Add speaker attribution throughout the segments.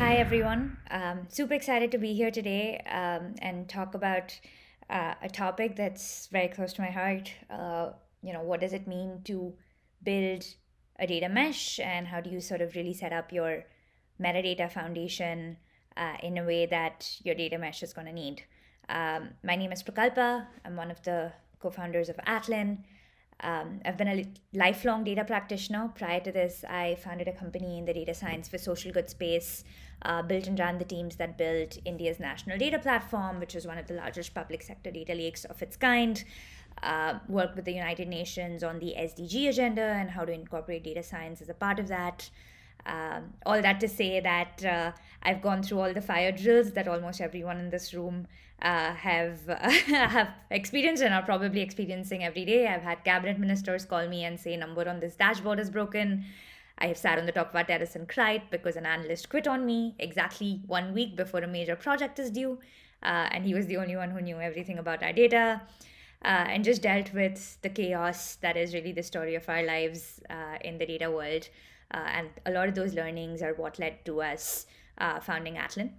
Speaker 1: Hi, everyone. Um, super excited to be here today um, and talk about uh, a topic that's very close to my heart. Uh, you know, what does it mean to build a data mesh and how do you sort of really set up your metadata foundation uh, in a way that your data mesh is going to need? Um, my name is Prukalpa. I'm one of the co founders of Atlan. Um, I've been a lifelong data practitioner. Prior to this, I founded a company in the data science for social good space, uh, built and ran the teams that built India's national data platform, which is one of the largest public sector data lakes of its kind. Uh, worked with the United Nations on the SDG agenda and how to incorporate data science as a part of that. Um, all that to say that uh, I've gone through all the fire drills that almost everyone in this room uh, have uh, have experienced and are probably experiencing every day. I've had cabinet ministers call me and say number on this dashboard is broken. I have sat on the top of our terrace and cried because an analyst quit on me exactly one week before a major project is due, uh, and he was the only one who knew everything about our data. Uh, and just dealt with the chaos that is really the story of our lives uh, in the data world. Uh, and a lot of those learnings are what led to us uh, founding Atlan.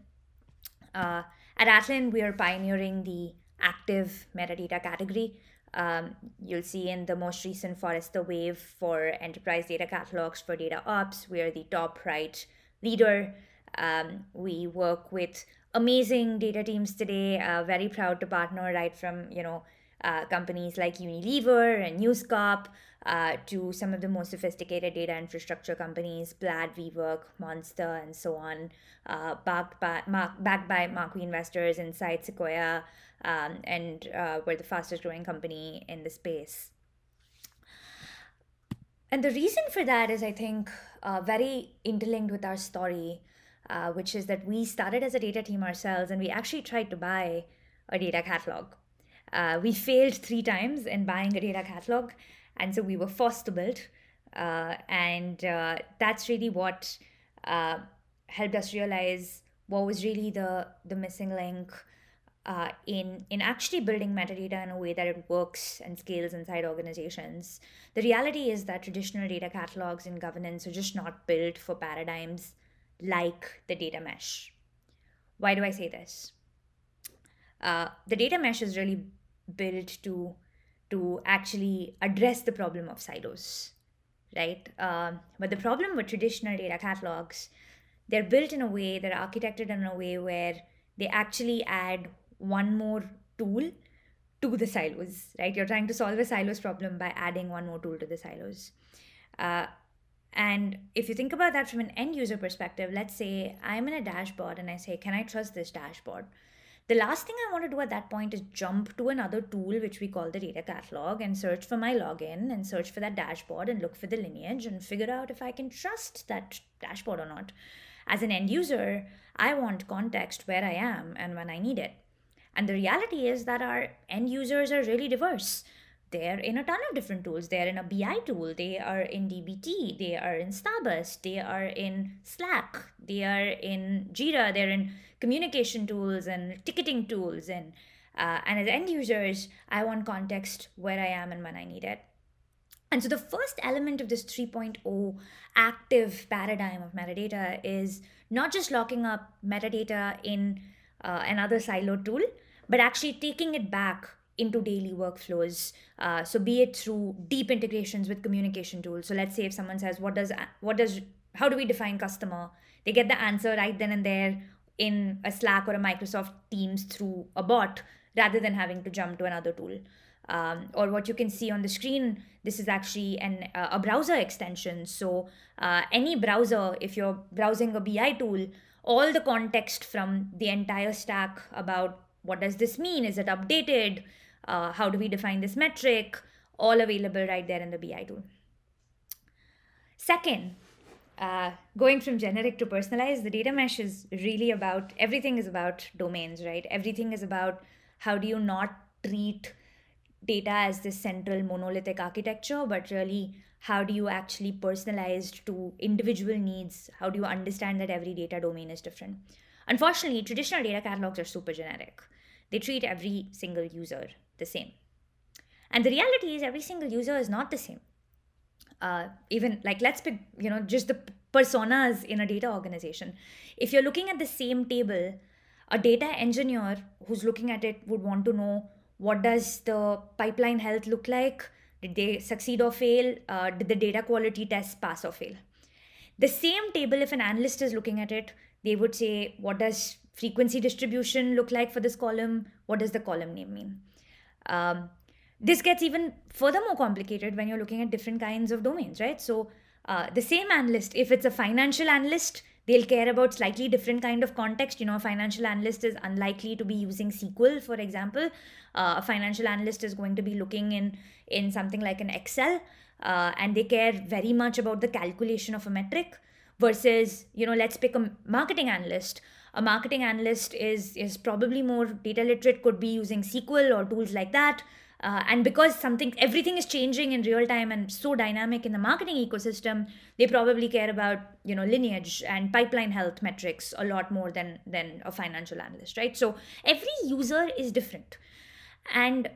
Speaker 1: Uh, at Atlan, we are pioneering the active metadata category. Um, you'll see in the most recent Forrester Wave for enterprise data catalogs for data ops, we are the top right leader. Um, we work with amazing data teams today. Uh, very proud to partner right from you know uh, companies like Unilever and News Corp uh, to some of the most sophisticated data infrastructure companies, Plaid, WeWork, Monster, and so on, uh, backed, by, mark, backed by marquee investors Insight, Sequoia, um, and uh, we're the fastest growing company in the space. And the reason for that is, I think, uh, very interlinked with our story, uh, which is that we started as a data team ourselves and we actually tried to buy a data catalog. Uh, we failed three times in buying a data catalog and so we were forced to build uh, and uh, that's really what uh, helped us realize what was really the the missing link uh, in in actually building metadata in a way that it works and scales inside organizations. The reality is that traditional data catalogs and governance are just not built for paradigms like the data mesh. Why do I say this? Uh, the data mesh is really built to to actually address the problem of silos, right? Um, but the problem with traditional data catalogs, they're built in a way, they're architected in a way where they actually add one more tool to the silos, right? You're trying to solve a silos problem by adding one more tool to the silos. Uh, and if you think about that from an end user perspective, let's say I'm in a dashboard and I say, Can I trust this dashboard? The last thing I want to do at that point is jump to another tool, which we call the data catalog, and search for my login and search for that dashboard and look for the lineage and figure out if I can trust that dashboard or not. As an end user, I want context where I am and when I need it. And the reality is that our end users are really diverse. They're in a ton of different tools. They're in a BI tool, they are in DBT, they are in Starburst, they are in Slack, they are in Jira, they're in communication tools and ticketing tools. And, uh, and as end users, I want context where I am and when I need it. And so the first element of this 3.0 active paradigm of metadata is not just locking up metadata in uh, another silo tool, but actually taking it back into daily workflows. Uh, so be it through deep integrations with communication tools. So let's say if someone says, "What does what does how do we define customer?" They get the answer right then and there in a Slack or a Microsoft Teams through a bot, rather than having to jump to another tool. Um, or what you can see on the screen, this is actually an uh, a browser extension. So uh, any browser, if you're browsing a BI tool, all the context from the entire stack about what does this mean, is it updated, uh, how do we define this metric, all available right there in the BI tool. Second, uh, going from generic to personalized, the data mesh is really about everything is about domains, right? Everything is about how do you not treat data as this central monolithic architecture, but really how do you actually personalize to individual needs? How do you understand that every data domain is different? Unfortunately, traditional data catalogs are super generic. They treat every single user the same. And the reality is, every single user is not the same. uh, even like let's pick you know just the personas in a data organization. If you're looking at the same table a data engineer who's looking at it would want to know what does the pipeline health look like? Did they succeed or fail? Uh, did the data quality test pass or fail? The same table if an analyst is looking at it they would say what does frequency distribution look like for this column? What does the column name mean um, this gets even further more complicated when you're looking at different kinds of domains right? So uh, the same analyst if it's a financial analyst they'll care about slightly different kind of context. You know a financial analyst is unlikely to be using sql for example. Uh, a financial analyst is going to be looking in in something like an excel uh, and they care very much about the calculation of a metric versus you know let's pick a marketing analyst. A marketing analyst is is probably more data literate could be using sql or tools like that. Uh, and because something everything is changing in real time and so dynamic in the marketing ecosystem they probably care about you know lineage and pipeline health metrics a lot more than than a financial analyst right? So every user is different. And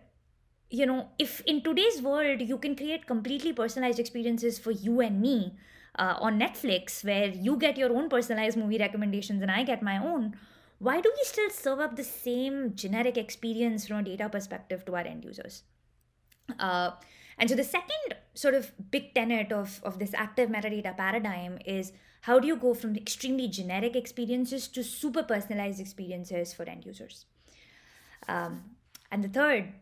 Speaker 1: you know if in today's world you can create completely personalized experiences for you and me uh, on netflix where you get your own personalized movie recommendations and i get my own why do we still serve up the same generic experience from a data perspective to our end users? Uh, and so the second sort of big tenet of, of this active metadata paradigm is how do you go from extremely generic experiences to super personalized experiences for end users? Um, and the third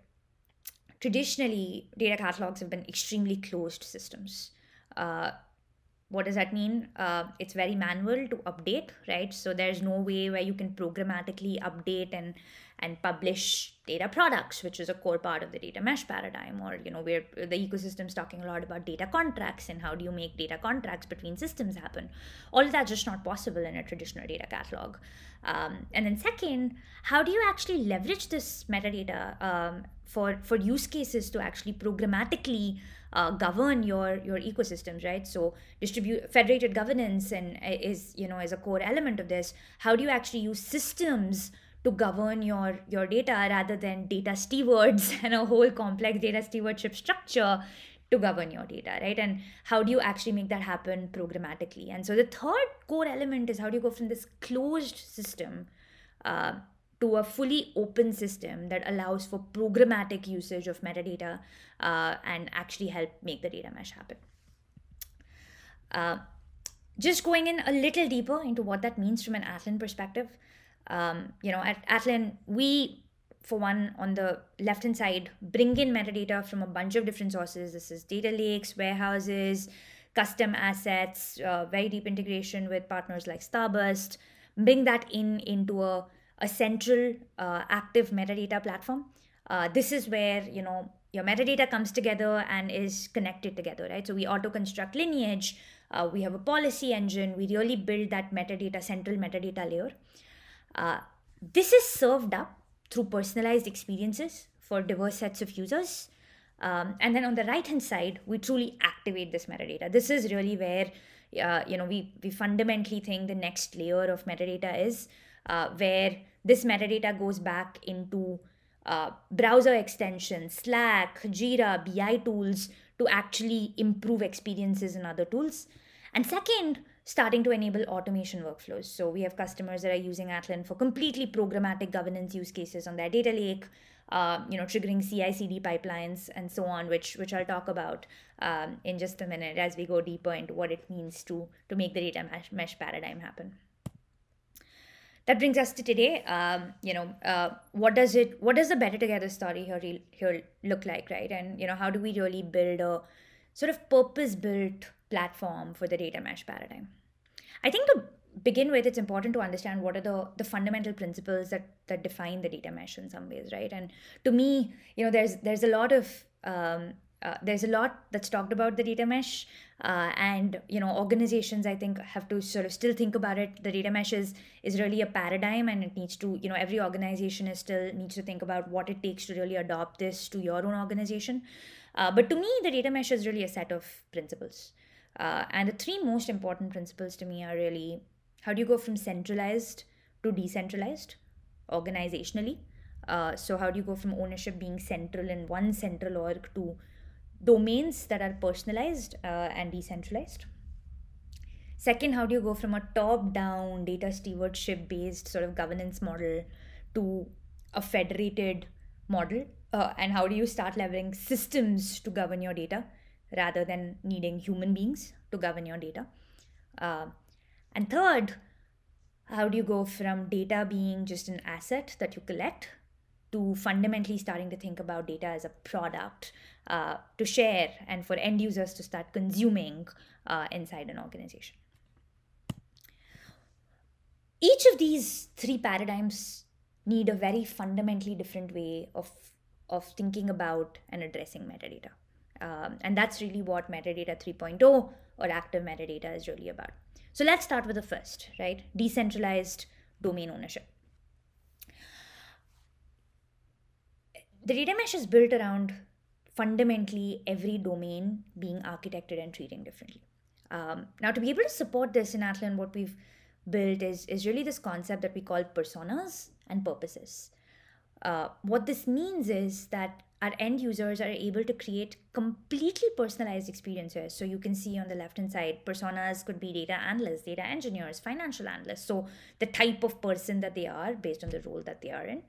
Speaker 1: traditionally data catalogs have been extremely closed systems. Uh, what does that mean? Uh, it's very manual to update right? So there's no way where you can programmatically update and and publish data products which is a core part of the data mesh paradigm or you know where the ecosystem's talking a lot about data contracts and how do you make data contracts between systems happen. All of that's just not possible in a traditional data catalog. Um, and then second how do you actually leverage this metadata um, for for use cases to actually programmatically uh, govern your your ecosystems right? So distribute federated governance and uh, is you know is a core element of this. How do you actually use systems to govern your your data rather than data stewards and a whole complex data stewardship structure to govern your data right and how do you actually make that happen programmatically and so the third core element is how do you go from this closed system uh, to a fully open system that allows for programmatic usage of metadata uh, and actually help make the data mesh happen. Uh, just going in a little deeper into what that means from an Atlan perspective, um, you know, at Atlan, we, for one, on the left hand side, bring in metadata from a bunch of different sources. This is data lakes, warehouses, custom assets, uh, very deep integration with partners like Starburst. Bring that in into a a central uh, active metadata platform. Uh, this is where you know your metadata comes together and is connected together, right? So we auto construct lineage. Uh, we have a policy engine. We really build that metadata central metadata layer. Uh, this is served up through personalized experiences for diverse sets of users. Um, and then on the right hand side, we truly activate this metadata. This is really where uh, you know we we fundamentally think the next layer of metadata is uh, where this metadata goes back into uh, browser extensions, Slack, Jira, BI tools to actually improve experiences in other tools. And second, starting to enable automation workflows. So we have customers that are using Atlan for completely programmatic governance use cases on their data lake, uh, you know, triggering CI/CD pipelines and so on, which which I'll talk about um, in just a minute as we go deeper into what it means to to make the data mesh, mesh paradigm happen that brings us to today. Um, you know, uh, what does it? What does the better together story here here look like, right? And you know, how do we really build a sort of purpose-built platform for the data mesh paradigm? I think to begin with, it's important to understand what are the the fundamental principles that that define the data mesh in some ways, right? And to me, you know, there's there's a lot of um, uh, there's a lot that's talked about the data mesh uh, and you know organizations i think have to sort of still think about it the data mesh is is really a paradigm and it needs to you know every organization is still needs to think about what it takes to really adopt this to your own organization uh, but to me the data mesh is really a set of principles uh, and the three most important principles to me are really how do you go from centralized to decentralized organizationally uh, so how do you go from ownership being central in one central org to domains that are personalized uh, and decentralized. Second, how do you go from a top down data stewardship based sort of governance model to a federated model? Uh, and how do you start leveraging systems to govern your data rather than needing human beings to govern your data? Uh, and third, how do you go from data being just an asset that you collect to fundamentally starting to think about data as a product uh, to share and for end users to start consuming uh, inside an organization? Each of these three paradigms need a very fundamentally different way of, of thinking about and addressing metadata. Um, and that's really what metadata 3.0 or active metadata is really about. So let's start with the first, right? Decentralized domain ownership. The data mesh is built around fundamentally every domain being architected and treating differently. Um, now, to be able to support this in Atlan, what we've built is, is really this concept that we call personas and purposes. Uh, what this means is that our end users are able to create completely personalized experiences. So you can see on the left hand side, personas could be data analysts, data engineers, financial analysts. So the type of person that they are based on the role that they are in.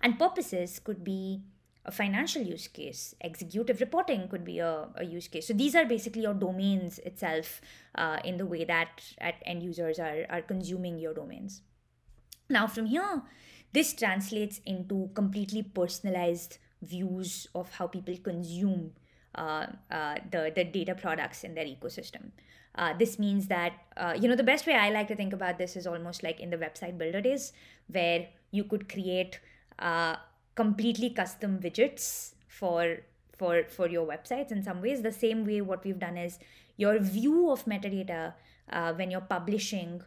Speaker 1: And purposes could be a financial use case, executive reporting could be a, a use case. So these are basically your domains itself uh, in the way that end users are, are consuming your domains. Now, from here, this translates into completely personalized views of how people consume uh, uh, the, the data products in their ecosystem. Uh, this means that, uh, you know, the best way I like to think about this is almost like in the website builder days, where you could create uh, completely custom widgets for for for your websites in some ways the same way what we've done is your view of metadata uh, when you're publishing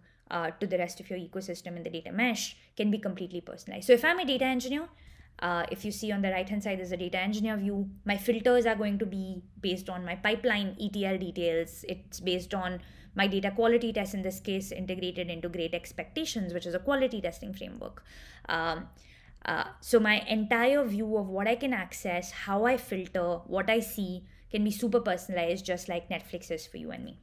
Speaker 1: to the rest of your ecosystem in the data mesh can be completely personalized so if i'm a data engineer uh, if you see on the right hand side, there's a data engineer view. My filters are going to be based on my pipeline ETL details. It's based on my data quality test, in this case, integrated into Great Expectations, which is a quality testing framework. Um, uh, so my entire view of what I can access, how I filter, what I see can be super personalized, just like Netflix is for you and me.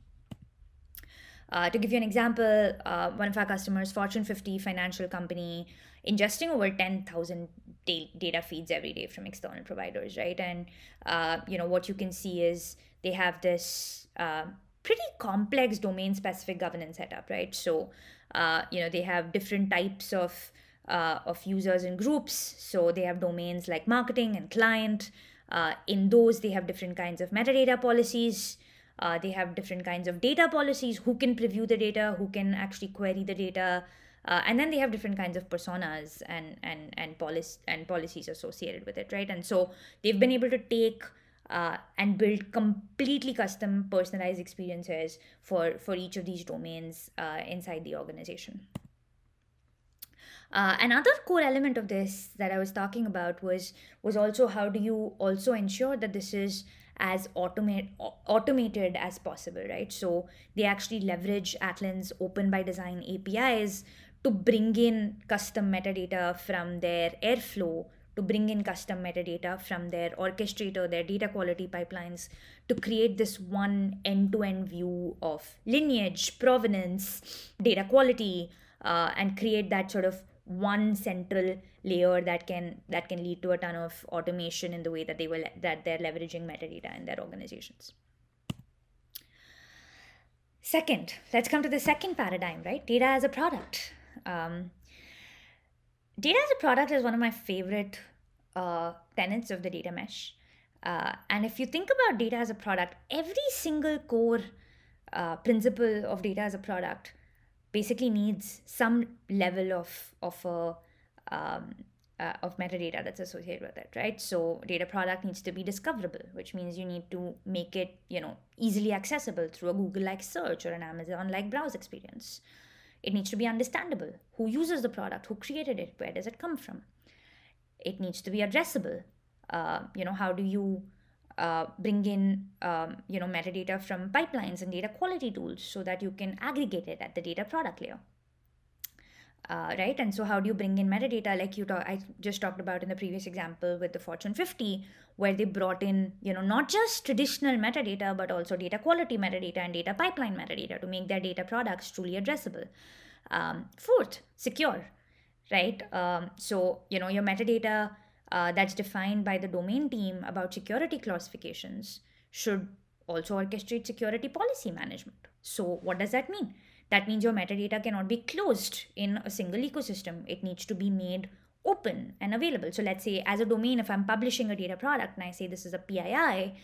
Speaker 1: Uh, to give you an example, uh, one of our customers, Fortune 50 financial company, ingesting over 10,000 data feeds every day from external providers, right? And uh, you know what you can see is they have this uh, pretty complex domain-specific governance setup, right? So uh, you know they have different types of uh, of users and groups. So they have domains like marketing and client. Uh, in those, they have different kinds of metadata policies. Uh, they have different kinds of data policies. Who can preview the data? Who can actually query the data? Uh, and then they have different kinds of personas and and and policy and policies associated with it right and so they've been able to take uh, and build completely custom personalized experiences for for each of these domains uh, inside the organization uh, another core element of this that I was talking about was was also how do you also ensure that this is as automate automated as possible, right? So they actually leverage Atlan's Open by Design APIs to bring in custom metadata from their Airflow, to bring in custom metadata from their orchestrator, their data quality pipelines, to create this one end to end view of lineage, provenance, data quality, uh, and create that sort of one central layer that can that can lead to a ton of automation in the way that they will that they're leveraging metadata in their organizations. Second let's come to the second paradigm right? Data as a product um, data as a product is one of my favorite uh, tenets of the data mesh. Uh, and if you think about data as a product, every single core uh, principle of data as a product basically needs some level of of a um, uh, of metadata that's associated with it, right? So data product needs to be discoverable, which means you need to make it you know easily accessible through a Google like search or an Amazon like browse experience. It needs to be understandable. Who uses the product? Who created it? Where does it come from? It needs to be addressable. Uh, you know, how do you uh, bring in um, you know metadata from pipelines and data quality tools so that you can aggregate it at the data product layer? Uh, right? And so, how do you bring in metadata? Like you talk, I just talked about in the previous example with the Fortune 50, where they brought in, you know, not just traditional metadata, but also data quality metadata and data pipeline metadata to make their data products truly addressable. Um, fourth, secure, right? Um, so, you know, your metadata uh, that's defined by the domain team about security classifications should also orchestrate security policy management. So, what does that mean? That means your metadata cannot be closed in a single ecosystem. It needs to be made open and available. So, let's say, as a domain, if I'm publishing a data product and I say this is a PII,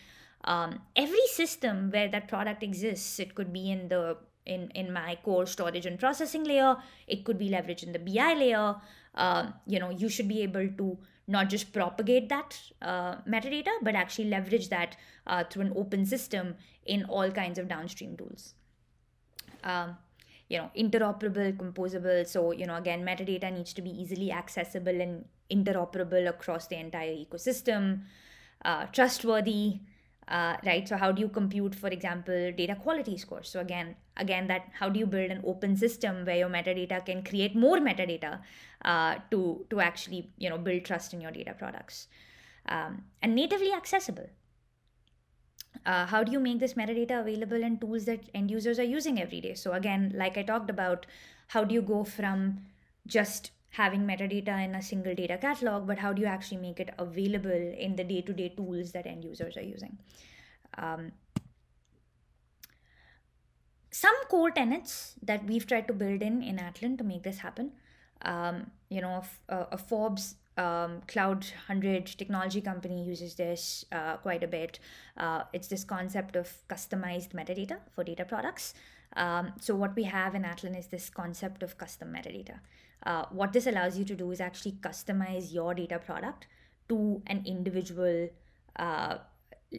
Speaker 1: um, every system where that product exists, it could be in the in, in my core storage and processing layer, it could be leveraged in the BI layer. Uh, you know, you should be able to not just propagate that uh, metadata, but actually leverage that uh, through an open system in all kinds of downstream tools. Um, you know, interoperable, composable. So, you know, again, metadata needs to be easily accessible and interoperable across the entire ecosystem, uh, trustworthy, uh, right? So how do you compute for example data quality scores? So again again that how do you build an open system where your metadata can create more metadata uh, to to actually you know build trust in your data products? Um, and natively accessible uh, how do you make this metadata available in tools that end users are using every day so again like i talked about how do you go from just having metadata in a single data catalog, but how do you actually make it available in the day to day tools that end users are using? Um, some core tenets that we've tried to build in in Atlan to make this happen. Um, you know, a, a Forbes um, Cloud 100 technology company uses this uh, quite a bit. Uh, it's this concept of customized metadata for data products. Um, so, what we have in Atlan is this concept of custom metadata. Uh, what this allows you to do is actually customize your data product to an individual uh,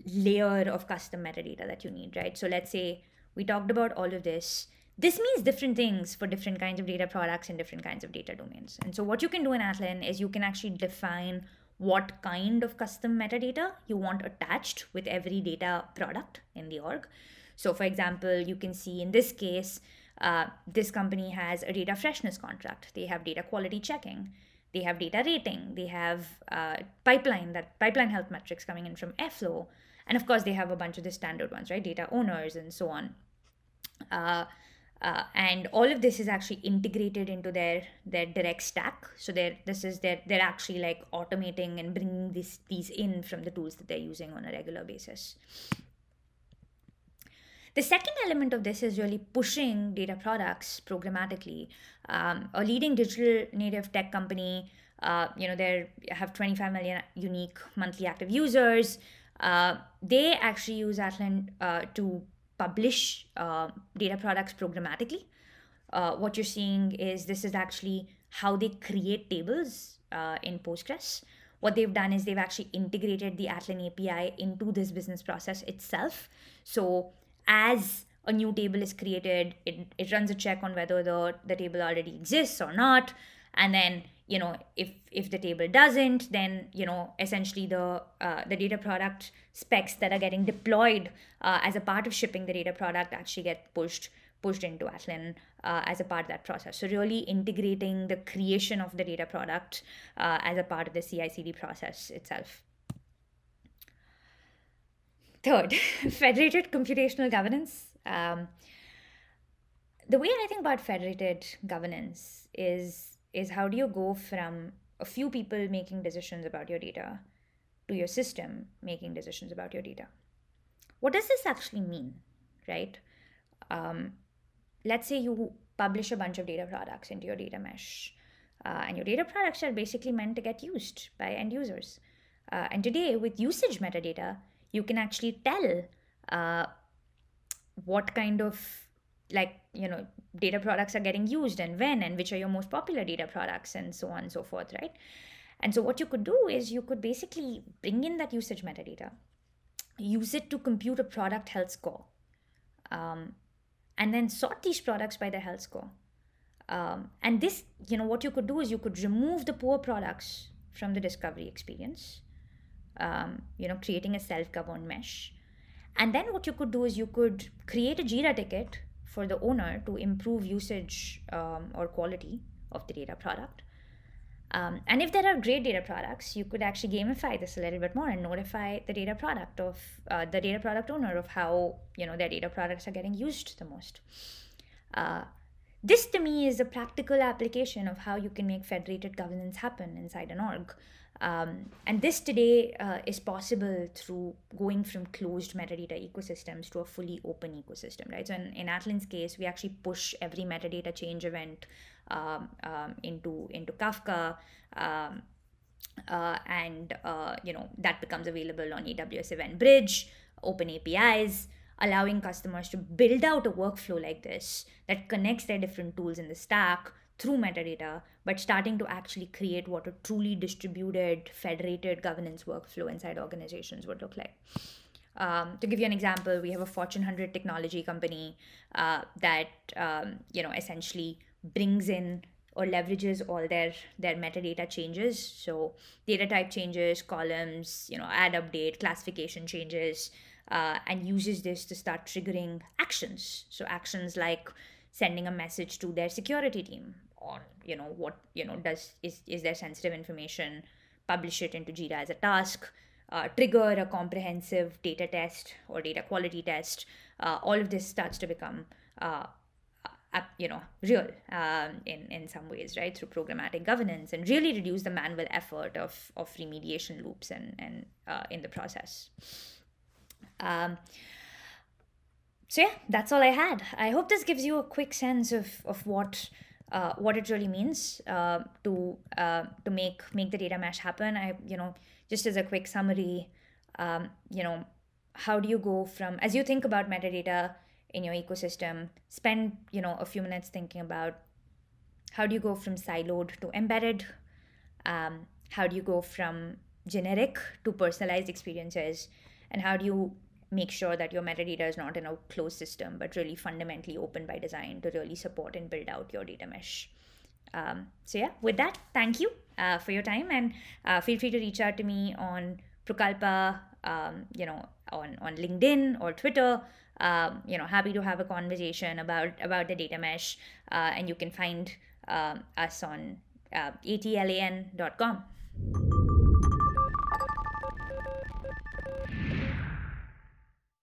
Speaker 1: layer of custom metadata that you need, right? So let's say we talked about all of this. This means different things for different kinds of data products and different kinds of data domains. And so what you can do in Atlan is you can actually define what kind of custom metadata you want attached with every data product in the org. So for example, you can see in this case, uh, this company has a data freshness contract. They have data quality checking. They have data rating. They have uh, pipeline that pipeline health metrics coming in from Airflow, and of course they have a bunch of the standard ones, right? Data owners and so on. Uh, uh, and all of this is actually integrated into their their direct stack. So they're this is their they're actually like automating and bringing these these in from the tools that they're using on a regular basis. The second element of this is really pushing data products programmatically. Um, a leading digital native tech company, uh, you know, they have 25 million unique monthly active users. Uh, they actually use Atlan uh, to publish uh, data products programmatically. Uh, what you're seeing is this is actually how they create tables uh, in Postgres. What they've done is they've actually integrated the Atlan API into this business process itself. So as a new table is created, it, it runs a check on whether the, the table already exists or not. And then, you know, if if the table doesn't, then you know, essentially the uh, the data product specs that are getting deployed uh, as a part of shipping the data product actually get pushed pushed into Atlan uh, as a part of that process. So really integrating the creation of the data product uh, as a part of the CI/CD process itself. Third, federated computational governance. Um, the way I think about federated governance is is how do you go from a few people making decisions about your data to your system making decisions about your data. What does this actually mean, right? Um, let's say you publish a bunch of data products into your data mesh, uh, and your data products are basically meant to get used by end users. Uh, and today, with usage metadata, you can actually tell uh, what kind of like you know data products are getting used and when and which are your most popular data products and so on and so forth right and so what you could do is you could basically bring in that usage metadata use it to compute a product health score um, and then sort these products by their health score um, and this you know what you could do is you could remove the poor products from the discovery experience um, you know, creating a self-governed mesh. And then what you could do is you could create a Jira ticket for the owner to improve usage um, or quality of the data product. Um, and if there are great data products, you could actually gamify this a little bit more and notify the data product of uh, the data product owner of how you know their data products are getting used the most. Uh, this to me is a practical application of how you can make federated governance happen inside an org. Um, and this today uh, is possible through going from closed metadata ecosystems to a fully open ecosystem, right? So in, in Atlan's case, we actually push every metadata change event um, um, into into Kafka. Um, uh, and uh, you know that becomes available on AWS Event Bridge, open APIs, allowing customers to build out a workflow like this that connects their different tools in the stack through metadata, but starting to actually create what a truly distributed, federated governance workflow inside organizations would look like. Um, to give you an example, we have a Fortune 100 technology company uh, that um, you know essentially brings in or leverages all their their metadata changes. So data type changes, columns, you know, add update, classification changes, uh, and uses this to start triggering actions. So actions like sending a message to their security team on you know what you know does is is there sensitive information publish it into jira as a task uh, trigger a comprehensive data test or data quality test uh, all of this starts to become uh, you know real um, in in some ways right through programmatic governance and really reduce the manual effort of of remediation loops and and uh, in the process. Um, so yeah that's all i had. I hope this gives you a quick sense of of what uh, what it really means uh, to uh, to make make the data mesh happen. I you know just as a quick summary, um, you know how do you go from as you think about metadata in your ecosystem, spend you know a few minutes thinking about how do you go from siloed to embedded. Um, how do you go from generic to personalized experiences, and how do you make sure that your metadata is not in a closed system, but really fundamentally open by design to really support and build out your data mesh. Um, so yeah, with that, thank you uh, for your time, and uh, feel free to reach out to me on Prukalpa, um, you know, on on LinkedIn or Twitter. Um, you know, happy to have a conversation about about the data mesh, uh, and you can find um, us on uh, atlan.com.